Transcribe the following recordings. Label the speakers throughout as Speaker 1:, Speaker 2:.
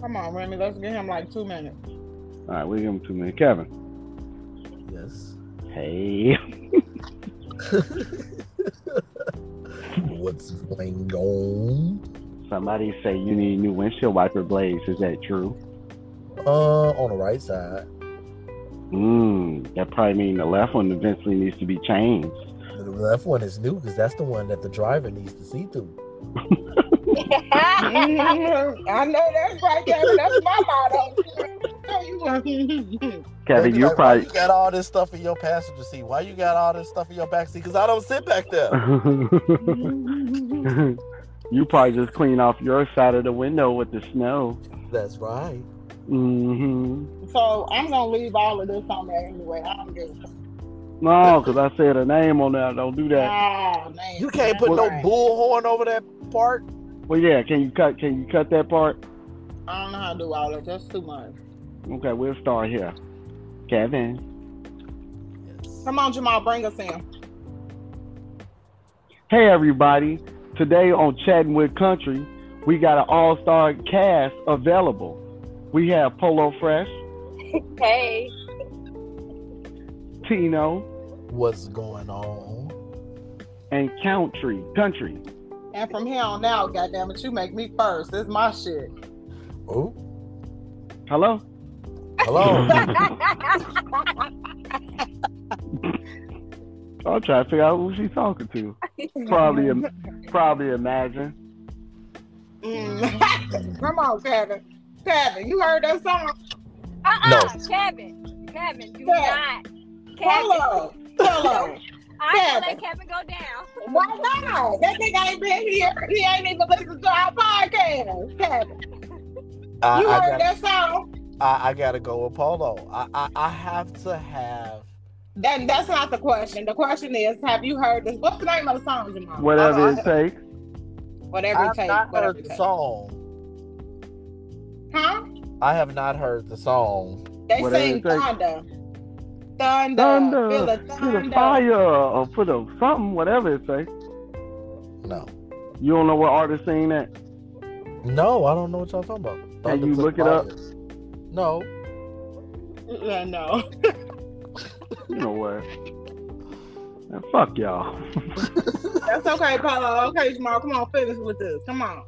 Speaker 1: Come on, Remy. Let's give him like two minutes.
Speaker 2: All right, we give him two minutes. Kevin.
Speaker 3: Yes.
Speaker 2: Hey.
Speaker 3: What's going on?
Speaker 2: Somebody say you need new windshield wiper blades. Is that true?
Speaker 3: Uh, on the right side.
Speaker 2: Mmm. That probably means the left one eventually needs to be changed.
Speaker 3: The left one is new because that's the one that the driver needs to see through.
Speaker 1: Mhm. I know that's right, Kevin. That's my motto. No, you weren't.
Speaker 2: Kevin, you
Speaker 3: like,
Speaker 2: probably
Speaker 3: you got all this stuff in your passenger seat? Why you got all this stuff in your back seat? Because I don't sit back there.
Speaker 2: you probably just clean off your side of the window with the snow.
Speaker 3: That's right.
Speaker 2: Mm-hmm.
Speaker 1: So I'm gonna leave all of this on there anyway. I don't give a
Speaker 2: No, because I said a name on there. Don't do that.
Speaker 1: Oh, man.
Speaker 3: You can't put
Speaker 1: That's
Speaker 3: no
Speaker 1: right.
Speaker 3: bullhorn over that part.
Speaker 2: Well, yeah. Can you cut? Can you cut that part?
Speaker 1: I don't know how to do all that. That's too much.
Speaker 2: Okay, we'll start here. Kevin.
Speaker 1: Come on, Jamal, bring us in.
Speaker 2: Hey, everybody. Today on Chatting with Country, we got an all-star cast available. We have Polo Fresh,
Speaker 4: Hey.
Speaker 2: Tino,
Speaker 3: What's going on?
Speaker 2: and Country. Country.
Speaker 1: And from here on out, goddamn it, you make me first. This is my shit.
Speaker 3: Oh,
Speaker 2: Hello.
Speaker 3: hello.
Speaker 2: I'm trying to figure out who she's talking to. Probably, im- probably imagine.
Speaker 1: Mm. Come on, Kevin. Kevin, you heard that song?
Speaker 4: Uh-uh,
Speaker 3: No.
Speaker 4: Kevin. Kevin, do
Speaker 1: Kevin.
Speaker 4: not. Kevin.
Speaker 1: Hello. Hello.
Speaker 4: I can
Speaker 1: Kevin.
Speaker 4: let Kevin go down.
Speaker 1: Why not? That nigga ain't been here. He ain't even listened to our podcast. Kevin,
Speaker 3: I,
Speaker 1: you
Speaker 3: I,
Speaker 1: heard
Speaker 3: got,
Speaker 1: that song?
Speaker 3: I, I gotta go with Polo. I, I, I have to have.
Speaker 1: That, that's not the question. The question is, have you heard this? What's the name of the song, Jamal?
Speaker 2: Whatever
Speaker 3: I-
Speaker 2: it takes.
Speaker 1: Whatever it
Speaker 3: I've
Speaker 1: takes.
Speaker 3: not
Speaker 1: Whatever
Speaker 3: heard the song.
Speaker 1: Huh?
Speaker 3: I have not heard the song.
Speaker 1: They
Speaker 2: Whatever
Speaker 1: sing
Speaker 2: it takes.
Speaker 1: thunder. Thunder.
Speaker 2: Thunder,
Speaker 1: Feel the
Speaker 2: to the fire, or put a something, whatever it say.
Speaker 3: No,
Speaker 2: You don't know what artist saying that?
Speaker 3: no, I don't know what y'all talking about.
Speaker 2: Can you
Speaker 3: Thunder
Speaker 2: look
Speaker 3: Took
Speaker 2: it up?
Speaker 3: No,
Speaker 1: Yeah, no.
Speaker 2: You know what? Man, fuck y'all.
Speaker 1: That's okay, Polo. Okay, Jamal, come on, finish with this. Come on.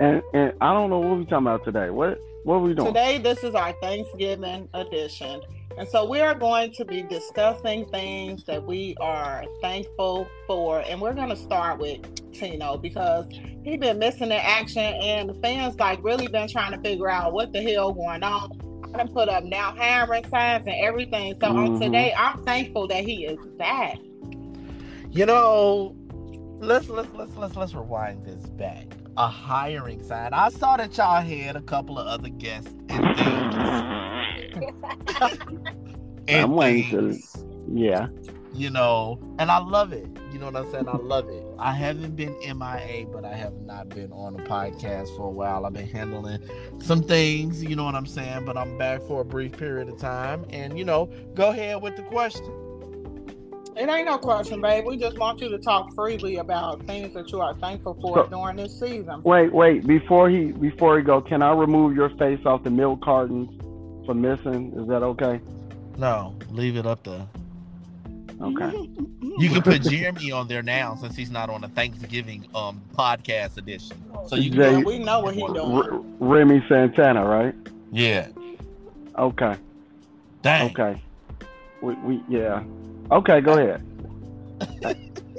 Speaker 2: and and I don't know what we talking about today. What what we doing?
Speaker 1: Today, this is our Thanksgiving edition. And so we are going to be discussing things that we are thankful for. And we're going to start with Tino because he's been missing in action and the fans like really been trying to figure out what the hell going on. I done put up now hiring signs and everything. So on
Speaker 2: Mhm.
Speaker 1: today, I'm thankful that he is back.
Speaker 3: you know, let's let's let's let's let's rewind this back. A hiring sign. I saw that y'all had a couple of other guests and things. and
Speaker 2: I'm waiting to- yeah.
Speaker 3: you know, and I love it. You know what I'm saying? I love it. I haven't been MIA, but I have not been on a podcast for a while. I've been handling some things, you know what I'm saying? But I'm back for a brief period of time. And, you know, go ahead with the question.
Speaker 1: It ain't no question, babe. We just want you to talk freely about things that you are thankful for
Speaker 2: So-
Speaker 1: during this season.
Speaker 2: Wait, wait. Before he before he go, can I remove your face off the milk cartons for missing? Is that okay?
Speaker 3: No, leave it up there.
Speaker 2: Okay.
Speaker 3: You can put Jeremy on there now since he's not on a Thanksgiving um podcast edition. So you can
Speaker 2: Jay-
Speaker 1: Yeah, we know what he doing.
Speaker 2: R- Remy Santana, right?
Speaker 3: Yeah.
Speaker 2: Okay.
Speaker 3: Dang.
Speaker 2: Okay. We, we yeah. Okay, go ahead.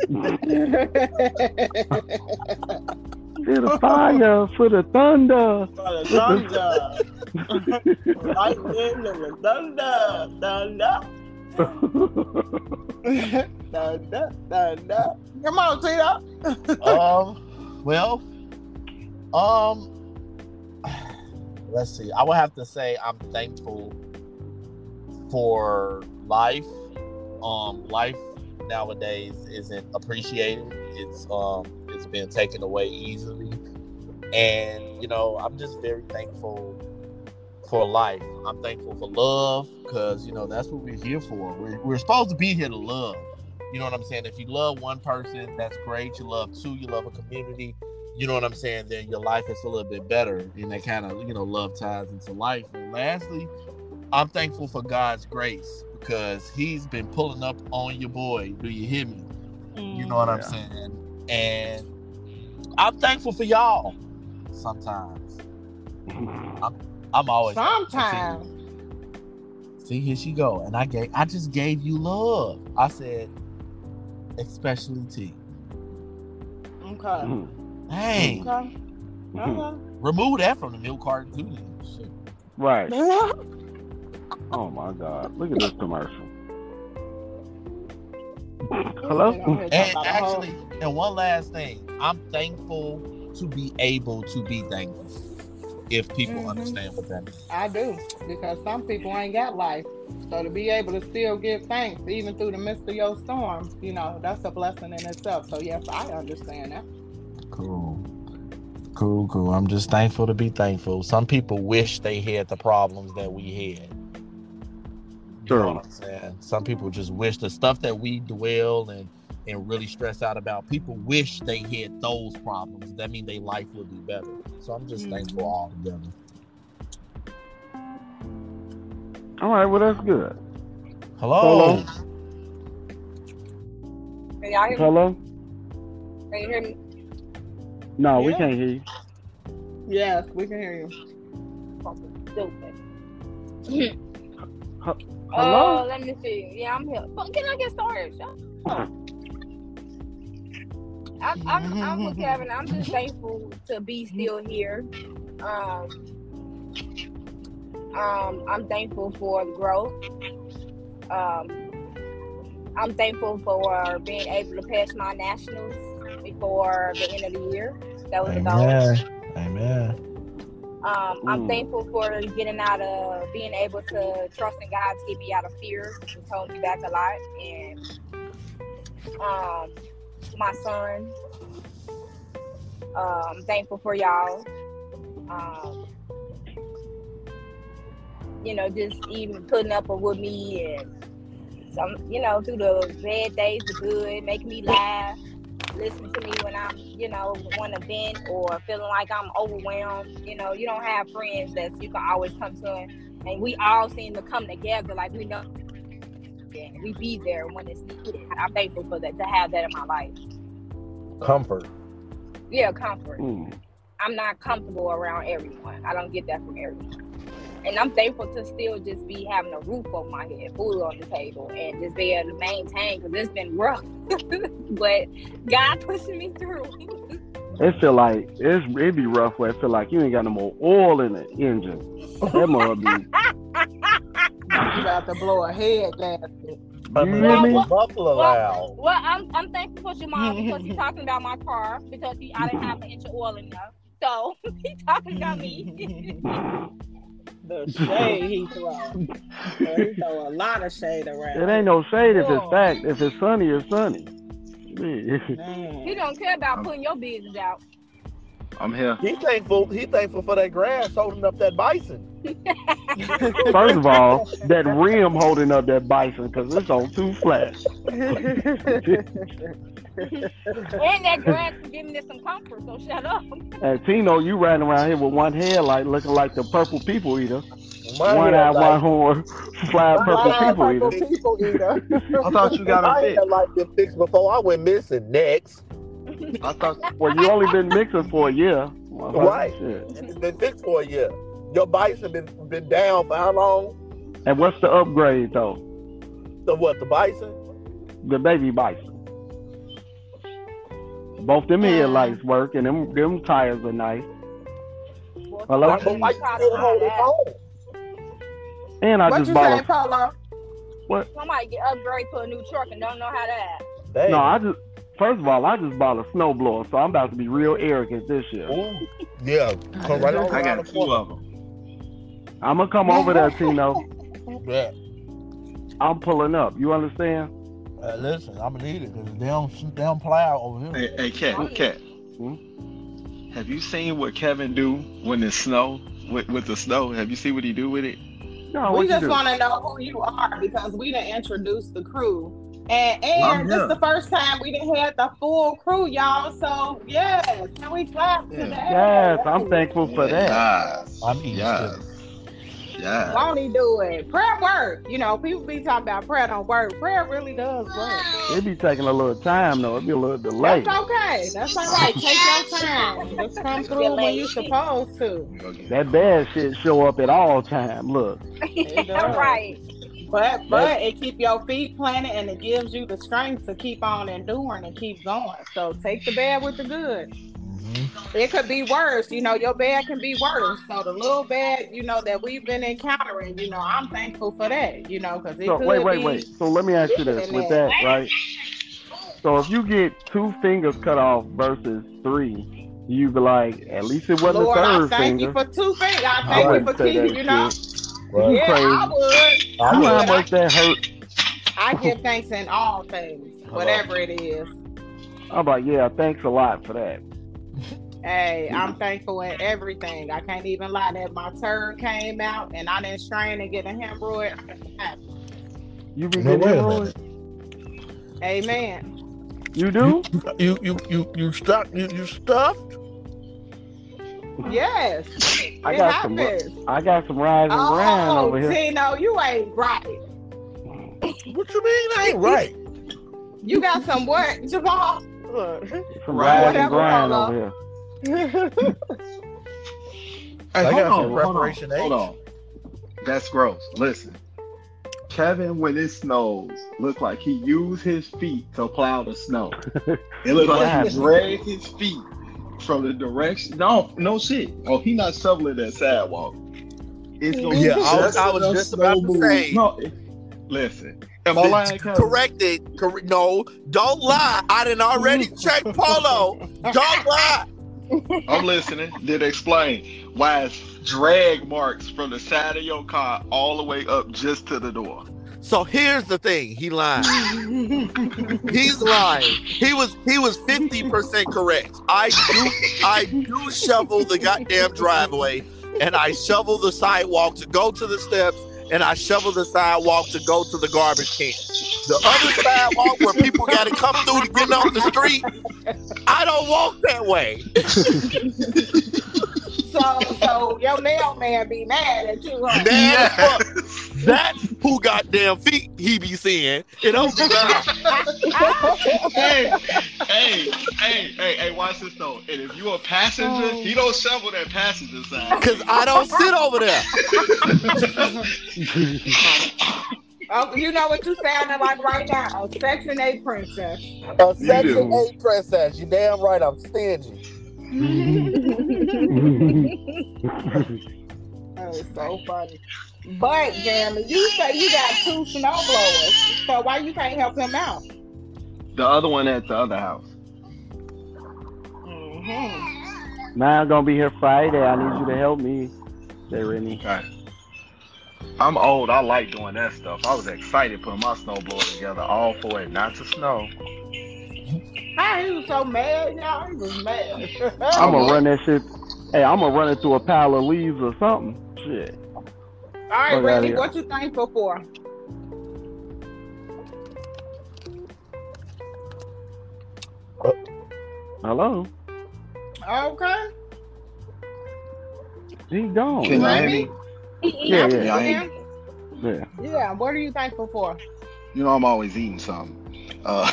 Speaker 2: For the fire, for the thunder.
Speaker 1: For the thunder. Lightning and the thunder. Thunder. thunder. Thunder. Come on, Tito.
Speaker 3: um well um let's see i would have to say i'm thankful for life um life nowadays isn't appreciated it's um it's been taken away easily and you know i'm just very thankful for life i'm thankful for love because you know that's what we're here for we're, we're supposed to be here to love you know what I'm saying? If you love one person, that's great. You love two, you love a community, you know what I'm saying, then your life is a little bit better. And that kind of, you know, love ties into life. And lastly, I'm thankful for God's grace because He's been pulling up on your boy. Do you hear me? You know what I'm saying? And I'm thankful for y'all sometimes. I'm always
Speaker 1: Sometimes.
Speaker 3: See, here she go. And I gave I just gave you love. I said, especially T.
Speaker 1: Okay.
Speaker 2: Mhm.
Speaker 3: Dang.
Speaker 1: Okay. Okay.
Speaker 3: Remove that from the milk carton too. Shit.
Speaker 2: Right. Oh my God. Look at this commercial. Hello?
Speaker 3: And actually, and one last thing, I'm thankful to be able to be thankful. If people
Speaker 1: Mhm.
Speaker 3: understand what that means.
Speaker 1: I do because some people ain't got life. So to be able to still give thanks even through the midst of your storms, you know, that's a blessing in itself. So yes, I understand that.
Speaker 3: Cool. Cool, cool. I'm just thankful to be thankful. Some people wish they had the problems that we had. You know what I'm saying? Some people just wish the stuff that we dwell and and really stress out about. People wish they had those problems. That means their life would be better. So I'm just
Speaker 1: Mhm.
Speaker 3: thankful all together.
Speaker 2: All right, well that's good.
Speaker 3: Hello.
Speaker 2: Hello?
Speaker 4: Can y'all hear me?
Speaker 2: Hello?
Speaker 4: Can you hear me?
Speaker 2: No, we can't hear you.
Speaker 1: Yes, we can hear you.
Speaker 4: Stupid.
Speaker 2: Hello?
Speaker 4: Oh, let me see. Yeah, I'm here. But can I get started? I'm, I'm, I'm with Kevin. I'm just thankful to be still here. Um, um, I'm thankful for the growth. Um, I'm thankful for being able to pass my nationals before the end of the year. That was a goal.
Speaker 3: Amen.
Speaker 4: Um, I'm
Speaker 2: Mm.
Speaker 4: thankful for getting out of being able to trust in God to get me out of fear. It's held me back a lot. And um, my son, uh, I'm thankful for y'all. Um, you know, just even putting up with me and some, you know, through the bad days, the good, making me laugh, listening to me when I'm, you know, want to vent or feeling like I'm overwhelmed. You know, you don't have friends that you can always come to, and, and we all seem to come together like we know. And we be there when it's needed. I'm thankful for that to have that in my life.
Speaker 3: Comfort.
Speaker 4: Yeah, comfort.
Speaker 2: Mm.
Speaker 4: I'm not comfortable around everyone. I don't get that from everyone. And I'm thankful to still just be having a roof over my head, food on the table, and just be able to maintain because it's been rough. but God pushing me through.
Speaker 2: It feel like it's it be rough where it feel like you ain't got no more oil in the engine. That must be
Speaker 1: You about to blow a head gasket.
Speaker 2: you hear me?
Speaker 3: Buffalo
Speaker 4: Well,
Speaker 3: loud.
Speaker 4: well, I'm, I'm thankful for Jamal because he's talking about my car because he, I didn't have an inch of oil enough. So he's talking about me.
Speaker 1: the shade he throws. he throw a lot of shade around.
Speaker 2: It ain't no shade if it's
Speaker 4: oh.
Speaker 2: fact. If it's sunny, it's sunny. Yeah.
Speaker 4: he don't care about putting your business out.
Speaker 5: I'm here.
Speaker 3: He thankful. He thankful for that grass holding up that bison.
Speaker 2: First of all, that rim holding up that bison because it's on too flat.
Speaker 4: And that grass is giving us some comfort, so shut up.
Speaker 2: And Tino, you riding around here with one headlight looking like the purple people eater.
Speaker 3: My
Speaker 2: one
Speaker 3: hair
Speaker 2: eye,
Speaker 3: like-
Speaker 2: one horn, fly purple people
Speaker 1: purple
Speaker 2: eater.
Speaker 1: people eater.
Speaker 5: I thought you got
Speaker 3: I
Speaker 5: a
Speaker 3: ain't
Speaker 5: fix.
Speaker 3: had like been fixed before. I went missing next.
Speaker 5: I thought
Speaker 2: Well, you only been mixing for a year. Well,
Speaker 3: Right. it's been fixed for a year. Your bison been been down for how long?
Speaker 2: And what's the upgrade though?
Speaker 3: The what? The bison?
Speaker 2: The baby bison. Both them headlights work and them them tires are nice. Hello?
Speaker 3: Why, why you still holding on?
Speaker 2: And I
Speaker 1: what
Speaker 2: just
Speaker 1: you
Speaker 2: bought
Speaker 1: say, Polo?
Speaker 2: a
Speaker 4: Somebody get upgrade to a new truck and don't know how to act.
Speaker 3: Dang.
Speaker 2: no, I just first of all I just bought a snowblower, so I'm about to be real arrogant this year.
Speaker 3: Ooh. Yeah, come right on
Speaker 5: I got
Speaker 3: the
Speaker 5: two of them.
Speaker 2: I'm gonna come over there, Tino.
Speaker 3: Yeah.
Speaker 2: I'm pulling up. You understand?
Speaker 3: Uh, listen, I'm gonna need it because they don't they don't plow over here.
Speaker 5: Hey, hey, Cat, Cat.
Speaker 2: Hmm?
Speaker 5: Have you seen what Kevin do when it's snow? With, with the snow, have you seen what he do with it?
Speaker 2: No,
Speaker 1: we just want to know who you are because we didn't introduce the crew And
Speaker 5: I'm
Speaker 1: and this
Speaker 5: here.
Speaker 1: the first time we didn't have the full crew, y'all. So yes, can we clap
Speaker 5: Yeah.
Speaker 1: today?
Speaker 2: Yes, I'm thankful for that.
Speaker 5: Yes.
Speaker 3: I mean,
Speaker 5: Yes. Yes.
Speaker 1: Won't he do it? Prayer work. You know, people be talking about prayer don't work. Prayer really does work.
Speaker 2: It be taking a little time though. It be a little delay.
Speaker 1: That's okay. That's all right. Take your time. Just come through when you're supposed to.
Speaker 5: We gonna get-
Speaker 2: That bad shit show up at all time. Look,
Speaker 1: It does.
Speaker 4: right.
Speaker 1: But but it keep your feet planted and it gives you the strength to keep on enduring and keep going. So take the bad with the good. Mm-hmm. It could be worse, you know. Your bad can be worse. So the little bad, you know, that we've been encountering, you know, I'm thankful for that, you know, because it
Speaker 2: so
Speaker 1: could
Speaker 2: wait, wait,
Speaker 1: be.
Speaker 2: wait. So let me ask you this: with that, right? So if you get two fingers cut off versus three, you'd be like, at least it wasn't
Speaker 1: Lord,
Speaker 2: a
Speaker 1: I
Speaker 2: thord
Speaker 1: thank
Speaker 2: finger.
Speaker 1: you for two fingers. I
Speaker 2: I
Speaker 1: thank you for
Speaker 2: say
Speaker 1: keeping, you know.
Speaker 2: shit.
Speaker 3: Right.
Speaker 1: Yeah,
Speaker 2: crazy.
Speaker 1: I would.
Speaker 2: You
Speaker 1: I
Speaker 2: know
Speaker 1: would.
Speaker 2: how much that hurt?
Speaker 1: I give thanks in all things, whatever it is.
Speaker 2: I'm like, yeah, thanks a lot for that.
Speaker 1: Hey, I'm thankful in everything. I can't even lie that my turd came out and I didn't strain and get a hemorrhoid.
Speaker 2: You be
Speaker 3: No,
Speaker 2: getting
Speaker 3: wait a
Speaker 2: hemorrhoids?
Speaker 1: Amen.
Speaker 2: You do?
Speaker 3: You you you you stuck you you stuffed?
Speaker 1: Yes.
Speaker 2: I
Speaker 1: it
Speaker 2: got some.
Speaker 1: happens.
Speaker 2: I got some rise and oh, grind
Speaker 1: Oh,
Speaker 2: over here.
Speaker 1: Tino, you ain't right.
Speaker 3: What you mean? I ain't right.
Speaker 1: You got some what, Jamal? Look.
Speaker 2: Some
Speaker 5: Right.
Speaker 2: and grind over here.
Speaker 5: Hey,
Speaker 3: I
Speaker 5: hold
Speaker 3: got
Speaker 5: on,
Speaker 3: some
Speaker 5: hold on,
Speaker 3: preparation
Speaker 5: hold on. That's gross. Listen, Kevin, when it snows, look like he used his feet to plow the snow. It looked like he dragged his feet from the direction. No, no shit. Oh, he not shoveling that sidewalk. It's gonna
Speaker 3: Yeah,
Speaker 5: be
Speaker 3: I was-
Speaker 5: just
Speaker 3: I was just about to say-
Speaker 5: No, it- listen. Am I lying, Kevin?
Speaker 3: Correct it. Cor- no, don't lie. I didn't already check Polo. Don't lie.
Speaker 5: I'm listening. Did explain why it's drag marks from the side of your car all the way up just to the door.
Speaker 3: So here's the thing. He lied. He's lying. He was he was 50% correct. I do I do shovel the goddamn driveway and I shovel the sidewalk to go to the steps and I shovel the sidewalk to go to the garbage can. The other sidewalk where people gotta come through to get off the street, I don't walk that way.
Speaker 1: so, so your mailman be mad at you, huh?
Speaker 3: Mad as fuck. That's who goddamn feet he be seeing. It don't be
Speaker 5: hey, hey, hey, hey, hey, watch this though. And if you a passenger, he don't shovel that passenger side.
Speaker 3: Cause I don't sit over there.
Speaker 1: Oh, you know what you sounding like right now? A Section 8 princess.
Speaker 3: A
Speaker 5: Section
Speaker 3: eight princess. You damn right. I'm stingy.
Speaker 1: That was so funny. But Jeremy, you say you got two snow blowers, so why you can't help him out?
Speaker 5: The other one at the other house.
Speaker 1: hmm
Speaker 2: now I'm gonna be here Friday. I need you to help me, Jeremy.
Speaker 5: Okay. I'm old. I like doing that stuff. I was excited putting my snowblower together, all for it not to snow.
Speaker 1: How he was so mad, y'all. He was mad.
Speaker 2: I'm gonna run that shit. Hey, I'm gonna run it through a pile of leaves or something. Shit.
Speaker 1: All right,
Speaker 2: Fuck outta
Speaker 1: Randy, what you thankful for?
Speaker 2: Hello.
Speaker 1: Okay.
Speaker 2: He gone.
Speaker 5: Can you hear me?
Speaker 2: Yeah, yeah,
Speaker 5: Yeah, I
Speaker 2: yeah.
Speaker 1: Yeah, what are you thankful for?
Speaker 5: You know I'm always eating something. Uh,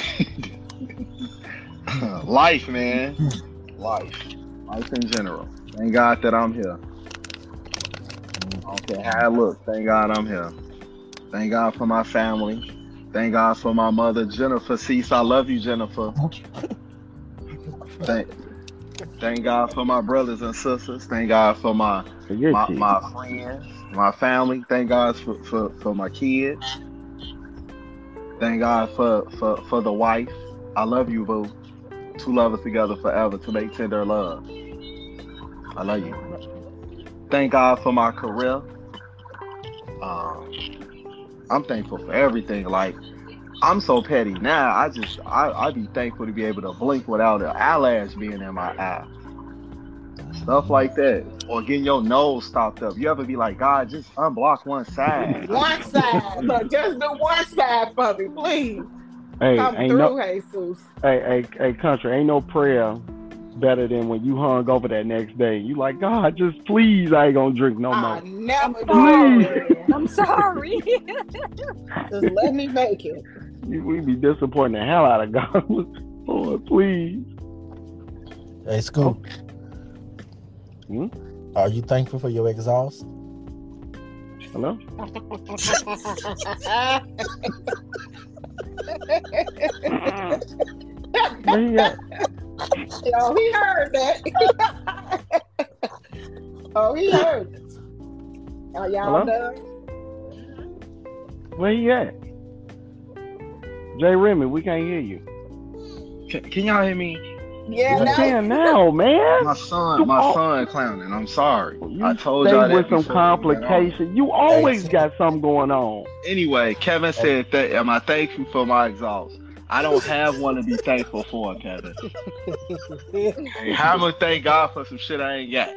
Speaker 5: life, man. Life. Life in general. Thank God that I'm here. I don't care how I look. Thank God I'm here. Thank God for my family. Thank God for my mother, Jennifer Cease. I love you, Jennifer. Thank, thank God for my brothers and sisters. Thank God for my my, my friends, my family. Thank God for, for, for my kids. Thank God for, for, for the wife. I love you, boo. Two lovers together forever to make tender love. I love you. Thank God for my career. Um, I'm thankful for everything. Like, I'm so petty now. I just, I, I'd be thankful to be able to blink without an eyelash being in my eye. Stuff like that. Or getting your nose stopped up. You ever be like, God, just unblock one side.
Speaker 1: One side, but just do one side for me, please.
Speaker 2: Hey,
Speaker 1: Come
Speaker 2: ain't
Speaker 1: through,
Speaker 2: no,
Speaker 1: Jesus.
Speaker 2: hey, hey, hey, country, ain't no prayer better than when you hung over that next day. You like, God, just please, I ain't gonna drink no
Speaker 1: I
Speaker 2: more.
Speaker 1: never
Speaker 2: Please.
Speaker 1: did.
Speaker 4: I'm sorry.
Speaker 1: Just let me make it.
Speaker 2: You- We be disappointing the hell out of God. Lord, please.
Speaker 3: Hey, Scoop.
Speaker 2: Hmm?
Speaker 3: Are you thankful for your exhaust?
Speaker 2: Hello? Where he at?
Speaker 1: Yo, he heard that. oh, he heard it. Are y'all
Speaker 2: Hello?
Speaker 1: done?
Speaker 2: Where he at? Jay Remy, we can't hear you.
Speaker 5: Can, can y'all hear me?
Speaker 1: Yeah,
Speaker 2: We
Speaker 1: no.
Speaker 2: can now, man.
Speaker 5: My son, my son clowning. I'm sorry.
Speaker 2: You
Speaker 5: I told y'all that
Speaker 2: with some
Speaker 5: before we got on.
Speaker 2: complications. You always got something going on.
Speaker 5: Anyway, Kevin said that. Am I thankful for my exhaust? I don't have one to be thankful for, Kevin. Hey, how am I thank God for some shit I ain't got?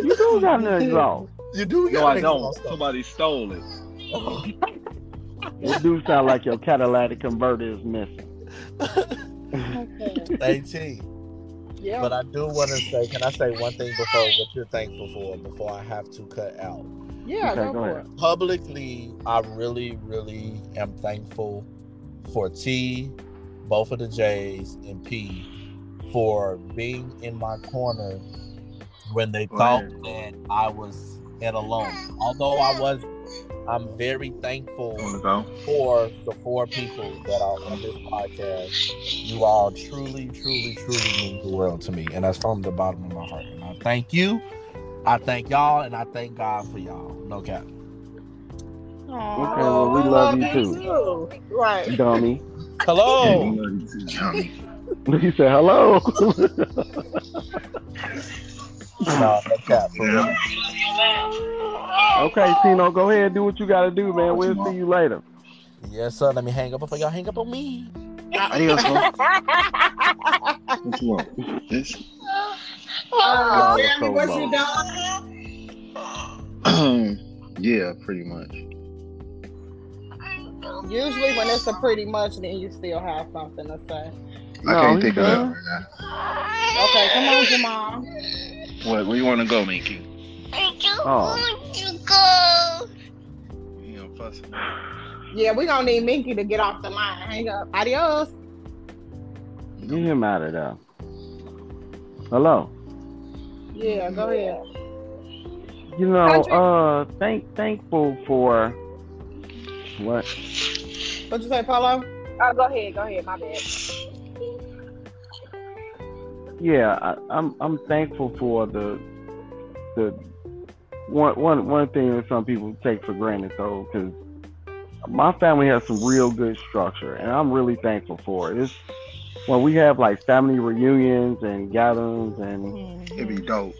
Speaker 2: You do got an exhaust.
Speaker 3: You do
Speaker 5: No,
Speaker 3: got
Speaker 5: I
Speaker 3: an
Speaker 5: don't.
Speaker 3: exhaust.
Speaker 5: Somebody stole it.
Speaker 2: It do sound like your catalytic converter is missing.
Speaker 3: Hey, T.
Speaker 1: Yeah.
Speaker 3: But I do want to say, can I say one thing before what you're thankful for before I have to cut out?
Speaker 1: yeah,
Speaker 2: Okay,
Speaker 1: go,
Speaker 2: go ahead.
Speaker 3: Publicly, I really, really am thankful for T, both of the J's, and P for being in my corner when they thought that I was at alone. Although I was, I'm very thankful for the four people that are on this podcast. You all truly, truly, truly mean the world to me. And that's from the bottom of my heart. And I thank you. I thank y'all and I thank God for y'all. No cap.
Speaker 1: Aw,
Speaker 2: Okay, well, we love you too.
Speaker 1: too. Right.
Speaker 2: Dummy.
Speaker 3: Hello.
Speaker 5: Johnny.
Speaker 2: He said hello.
Speaker 3: no, no cap. For
Speaker 2: okay, Tino, go ahead, and do what you gotta do, man. We'll see you later.
Speaker 3: Yes, sir. Let me hang up before y'all hang up on me.
Speaker 5: Adios. What you want? This?
Speaker 1: Oh,
Speaker 2: y'all
Speaker 1: Jeremy, what you doing?
Speaker 5: yeah, pretty much.
Speaker 1: Usually, when it's a pretty much, then you still have something to say.
Speaker 5: I
Speaker 2: No,
Speaker 5: can't
Speaker 2: he
Speaker 5: think of that
Speaker 2: done.
Speaker 5: right now.
Speaker 1: Okay, come on, Jamal.
Speaker 5: What? Where you want to go, Minky?
Speaker 2: Oh.
Speaker 5: You know, fuss.
Speaker 1: Yeah, we gonna need Minky to get off the line. Hang up. Adios.
Speaker 2: Get him out of there. Hello.
Speaker 1: Yeah, go ahead.
Speaker 2: You know,
Speaker 1: Country?
Speaker 2: uh, thank thankful for what?
Speaker 1: What you say, Polo?
Speaker 4: Oh, go ahead. Go ahead. My bad.
Speaker 2: Yeah, I, I'm I'm thankful for the the one one one thing that some people take for granted though, because my family has some real good structure, and I'm really thankful for it. It's when we have like family reunions and gatherings, and mm-hmm.
Speaker 5: It'd be dope.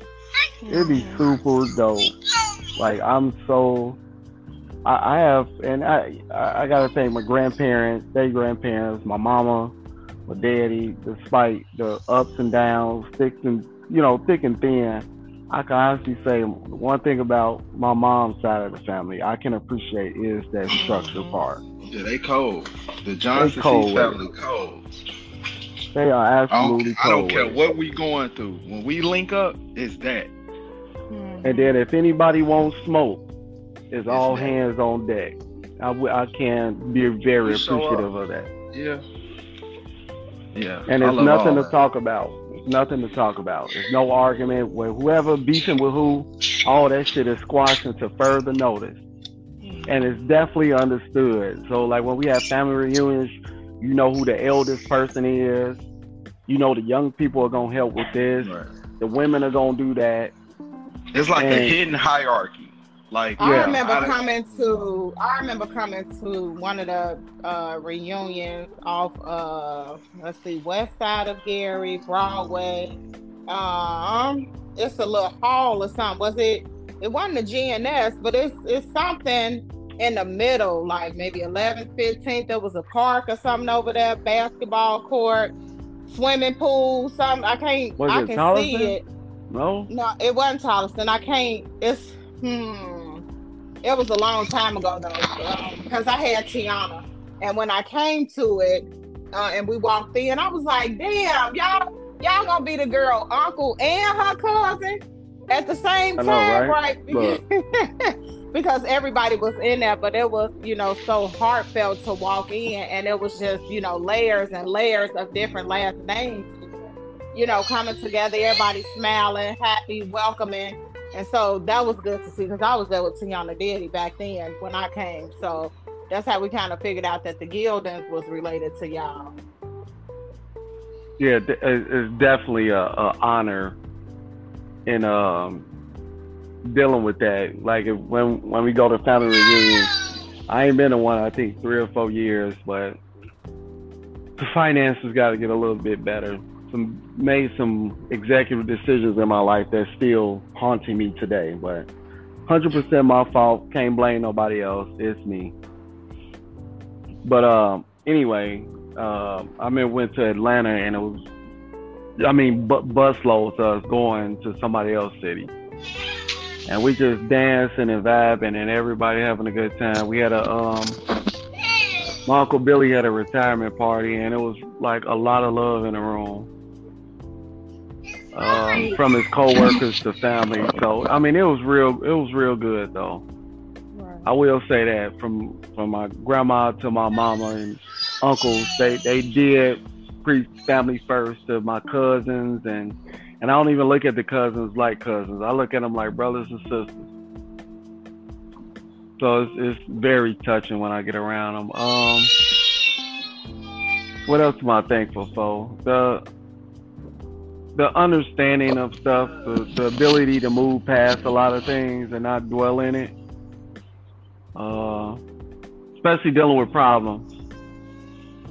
Speaker 2: it'd be super dope. Like I'm so. I, I have, and I, I I gotta thank my grandparents, their grandparents, my mama, my daddy. Despite the ups and downs, thick and you know, thick and thin, I can honestly say one thing about my mom's side of the family I can appreciate is that structure part.
Speaker 5: Yeah, they cold. The Johnson
Speaker 2: cold
Speaker 5: C
Speaker 2: with it.
Speaker 5: family cold.
Speaker 2: They are
Speaker 5: I
Speaker 2: absolutely
Speaker 5: don't, I don't
Speaker 2: cold
Speaker 5: care what we going through. When we link up, it's that. Hmm.
Speaker 2: And then if anybody wants smoke, it's all hands on deck. I, w- I can be very appreciative of that.
Speaker 5: Yeah. Yeah.
Speaker 2: And it's nothing to
Speaker 5: that.
Speaker 2: talk about. It's nothing to talk about. There's no argument with whoever beefing with who. All that shit is squashed into further notice. Hmm. And it's definitely understood. So like when we have family reunions, you know who the eldest person is. You know the young people are gonna help with this.
Speaker 5: Right.
Speaker 2: The women are gonna do that.
Speaker 5: It's like a hidden hierarchy. Like
Speaker 1: I
Speaker 2: Yeah.
Speaker 1: remember
Speaker 5: I-
Speaker 1: coming to I remember coming to one of the uh, reunions off uh let's see west side of Gary Broadway. Um, it's a little hall or something. Was it? It wasn't a GNS, but it's it's something in the middle, like maybe 11th, 15th. There was a park or something over there, basketball court, swimming pool, something. I can't.
Speaker 2: Was
Speaker 1: I
Speaker 2: it
Speaker 1: can
Speaker 2: Tolleston?
Speaker 1: see it.
Speaker 2: No?
Speaker 1: No, it wasn't Tolleston. I can't. It's hmm. It was a long time ago though, because I had Tiana, and when I came to it, uh, and we walked in. I was like, damn, y'all, y'all gonna be the girl uncle and her cousin at the same
Speaker 2: I know,
Speaker 1: time,
Speaker 2: right?
Speaker 1: right? because everybody was in there, but it was, you know, so heartfelt to walk in, and it was just, you know, layers and layers of different last names, you know, coming together. Everybody smiling, happy, welcoming, and so that was good to see because I was there with Tiana Daddy back then when I came. So that's how we kind of figured out that the Gildens was related to y'all.
Speaker 2: Yeah, it's definitely a, a honor in um dealing with that. Like if, when when we go to family reunions, I ain't been to one I think three or four years, but the finances got to get a little bit better. Some made some executive decisions in my life that's still haunting me today, but 100% my fault. Can't blame nobody else. It's me. But um, anyway, um, I mean, went to Atlanta and it was, I mean, bu- busloads of us going to somebody else's city. And we just dancing and vibing and everybody having a good time. We had a, um, my Uncle Billy had a retirement party and it was like a lot of love in the room. Um, from his coworkers to family. So, I mean, it was real, it was real good though. I will say that from from my grandma to my mama and uncles, they they did preach family first to my cousins and and I don't even look at the cousins like cousins. I look at them like brothers and sisters. So it's, it's very touching when I get around them. Um, what else am I thankful for? The the understanding of stuff, the, the ability to move past a lot of things and not dwell in it uh, especially dealing with problems.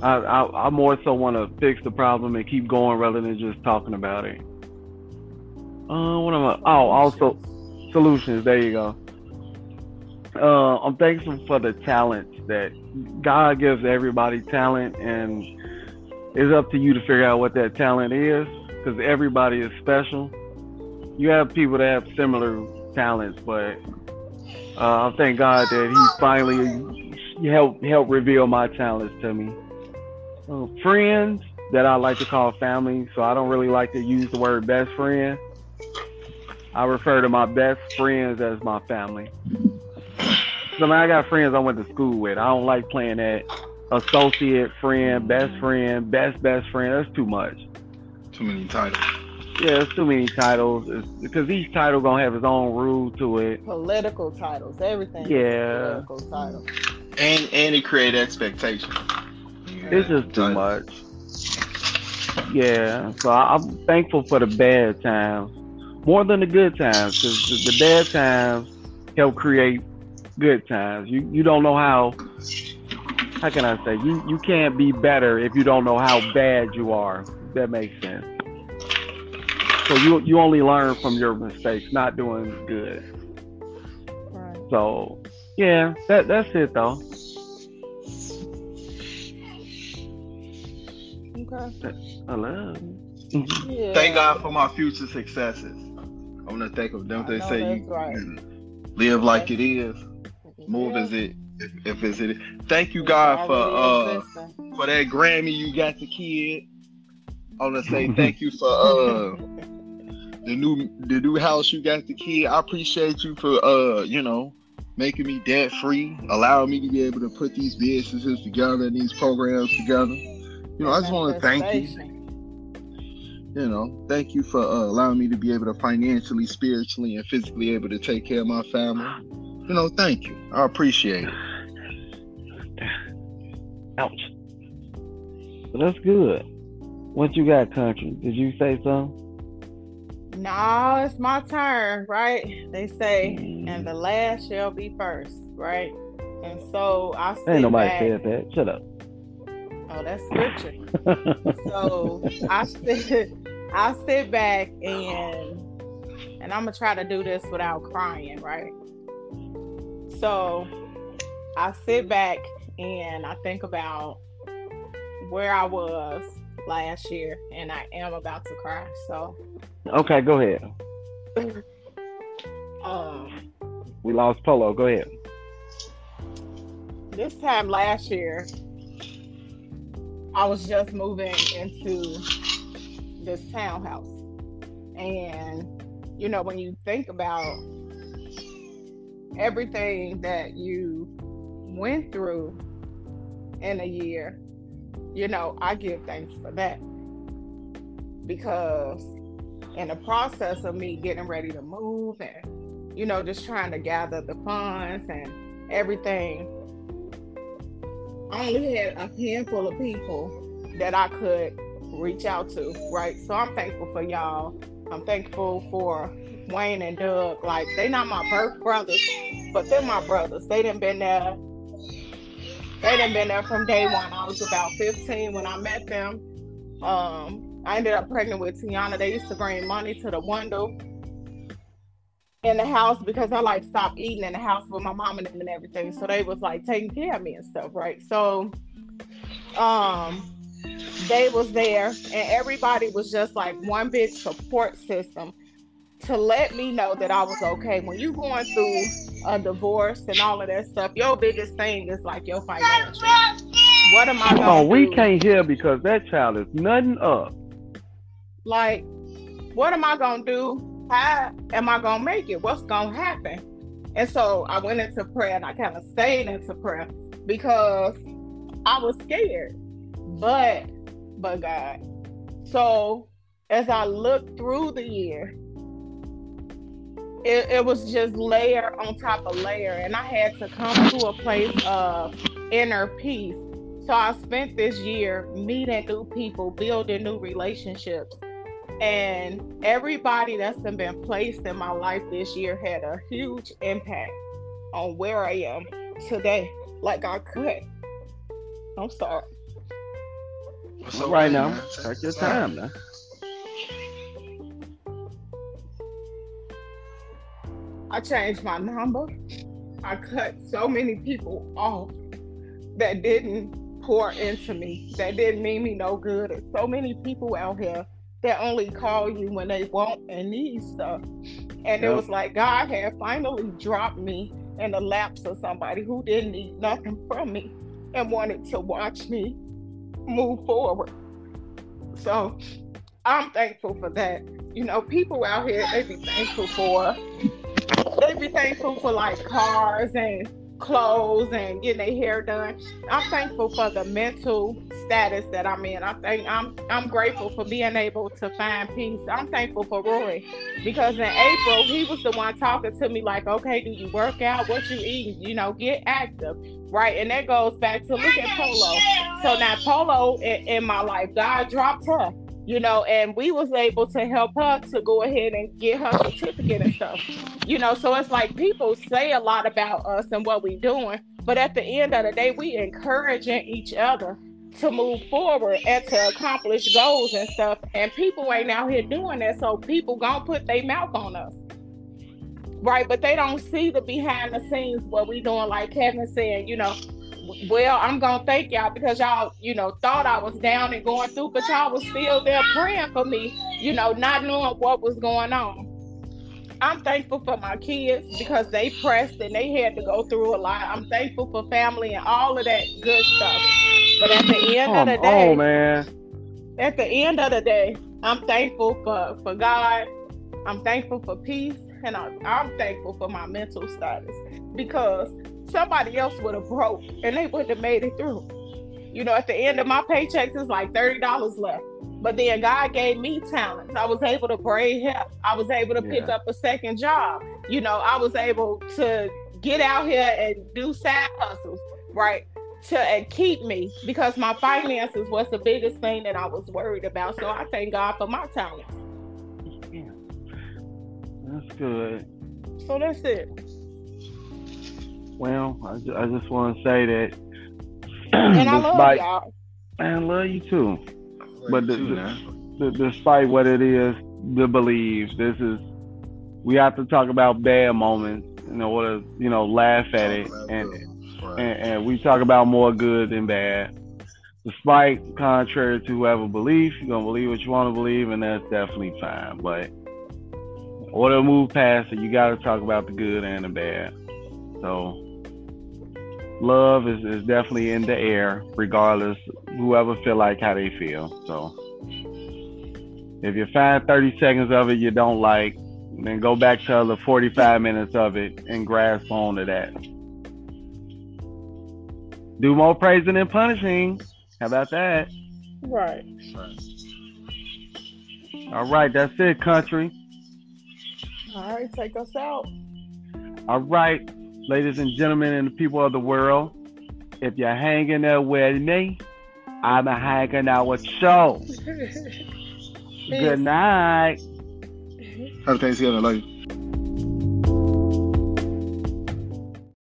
Speaker 2: I, I, I more so want to fix the problem and keep going rather than just talking about it. Uh, what am I? Oh, also solutions. There you go. Uh, I'm thankful for the talents that God gives everybody talent, and it's up to you to figure out what that talent is because everybody is special. You have people that have similar talents, but uh, I thank God that He finally helped help reveal my talents to me. Uh, friends that I like to call family, so I don't really like to use the word best friend. I refer to my best friends as my family. So I, got friends I went to school with. I don't like playing that associate friend, best friend, best best friend. That's too much.
Speaker 5: Too many titles.
Speaker 2: Yeah, it's too many titles. It's, because each title gonna have its own rule to it.
Speaker 1: Political titles, everything.
Speaker 2: Yeah.
Speaker 1: Political titles.
Speaker 5: And and it create expectations.
Speaker 2: It's just too much. Yeah, so I- I'm thankful for the bad times more than the good times because the, the bad times help create good times. You you don't know how. How can I say you you can't be better if you don't know how bad you are. If that makes sense. So you you only learn from your mistakes, not doing good.
Speaker 1: Right.
Speaker 2: So yeah, that that's it though.
Speaker 1: Okay.
Speaker 2: I love.
Speaker 1: Yeah.
Speaker 5: Thank God for my future successes. I want to thank of them.
Speaker 1: I
Speaker 5: They say you,
Speaker 1: right.
Speaker 5: you live like it is, move as it if, if it's it. Thank you God for uh for that Grammy you got the kid. I want to say thank you for uh the new the new house you got the key. I appreciate you for uh you know making me debt free, allowing me to be able to put these businesses together and these programs together. You know, I just want to thank you. You know, thank you for uh, allowing me to be able to financially, spiritually, and physically able to take care of my family. You know, thank you. I appreciate it.
Speaker 2: Ouch. But that's good. What you got, country? Did you say something?
Speaker 1: No, it's my turn, right? They say, mm. and the last shall be first, right? And so I sit
Speaker 2: Ain't nobody
Speaker 1: back.
Speaker 2: said that. Shut up.
Speaker 1: Oh, that's scripture. so I sit, I sit back and and I'm gonna try to do this without crying, right? So I sit back and I think about where I was last year, and I am about to cry. So,
Speaker 2: okay, go ahead.
Speaker 1: um,
Speaker 2: We lost Polo. Go ahead.
Speaker 1: this time last year, I was just moving into this townhouse. And, you know, when you think about everything that you went through in a year, you know, I give thanks for that. Because in the process of me getting ready to move and, you know, just trying to gather the funds and everything, I only had a handful of people that I could reach out to, right? So I'm thankful for y'all. I'm thankful for Wayne and Doug. Like they're not my birth brothers, but they're my brothers. They didn't been there. They didn't been there from day one. I was about 15 when I met them. Um, I ended up pregnant with Tiana. They used to bring money to the window in the house because I like stopped eating in the house with my mom and them and everything. So they was like taking care of me and stuff, right? So um they was there and everybody was just like one big support system to let me know that I was okay. When you going through a divorce and all of that stuff, your biggest thing is like your financial. What am I
Speaker 2: Oh, we
Speaker 1: do?
Speaker 2: can't hear because that child is nothing up.
Speaker 1: like what am i gonna do how am i gonna make it what's gonna happen and so i went into prayer and i kind of stayed into prayer because i was scared but but god so as i looked through the year it, it was just layer on top of layer and i had to come to a place of inner peace so I spent this year meeting new people, building new relationships. And everybody that's been placed in my life this year had a huge impact on where I am today. Like I could. I'm sorry.
Speaker 5: What's up,
Speaker 2: right now,
Speaker 5: man?
Speaker 2: take your time now.
Speaker 1: I changed my number. I cut so many people off that didn't pour into me, that didn't mean me no good. There's so many people out here that only call you when they want and need stuff. And it was like God had finally dropped me in the laps of somebody who didn't need nothing from me and wanted to watch me move forward. So I'm thankful for that. You know, people out here, they be thankful for they be thankful for like cars and clothes and getting their hair done. I'm thankful for the mental status that I'm in. I think I'm I'm grateful for being able to find peace. I'm thankful for Roy because in April he was the one talking to me like, okay, do you work out? What you eating? You know, get active, right? And that goes back to look at Polo. So now Polo in, in my life, God dropped her. You know, and we was able to help her to go ahead and get her certificate and stuff you know so it's like people say a lot about us and what we doing but at the end of the day we encouraging each other to move forward and to accomplish goals and stuff and people ain't out here doing that so people gonna put their mouth on us. Right but they don't see the behind the scenes what we doing like kevin said you know well i'm gonna thank y'all because y'all you know thought i was down and going through but y'all was still there praying for me you know not knowing what was going on I'm thankful for my kids because they pressed and they had to go through a lot. I'm thankful for family and all of that good stuff. But at the end
Speaker 2: Come
Speaker 1: of the day,
Speaker 2: on, man.
Speaker 1: at the end of the day, I'm thankful for for God. I'm thankful for peace, and I'm, I'm thankful for my mental status because somebody else would have broke and they wouldn't have made it through. You know, at the end of my paychecks, it's like thirty dollars left. But then God gave me talents. I was able to braid hair. I was able to pick up a second job. You know, I was able to get out here and do side hustles, right? To and keep me because my finances was the biggest thing that I was worried about. So I thank God for my talents.
Speaker 2: Yeah. That's good.
Speaker 1: So that's it.
Speaker 2: Well, I, ju- I just want to say that.
Speaker 1: And I love
Speaker 2: despite-
Speaker 1: y'all.
Speaker 2: Man, I love you too.
Speaker 5: Love
Speaker 2: But
Speaker 5: you
Speaker 2: the-
Speaker 5: too,
Speaker 2: the-
Speaker 5: man.
Speaker 2: Despite what it is the believe, this is we have to talk about bad moments in order, you know, laugh at it,
Speaker 5: Talk about
Speaker 2: and,
Speaker 5: good ones. Right.
Speaker 2: and and we talk about more good than bad. Despite contrary to whoever believes, you're gonna believe what you want to believe, and that's definitely fine. But in order to move past it, you got to talk about the good and the bad. So love is, is definitely in the air, regardless whoever feel like how they feel. So if you find 30 seconds of it you don't like, then go back to the 45 minutes of it and grasp on to that. Do more praising than punishing. How about that?
Speaker 1: Right.
Speaker 2: All right, that's it, country.
Speaker 1: All right, take us out.
Speaker 2: All right, ladies and gentlemen, and the people of the world, if you're hanging there with me, I'm a hanging out with you. Good night.
Speaker 5: Happy Thanksgiving, love you.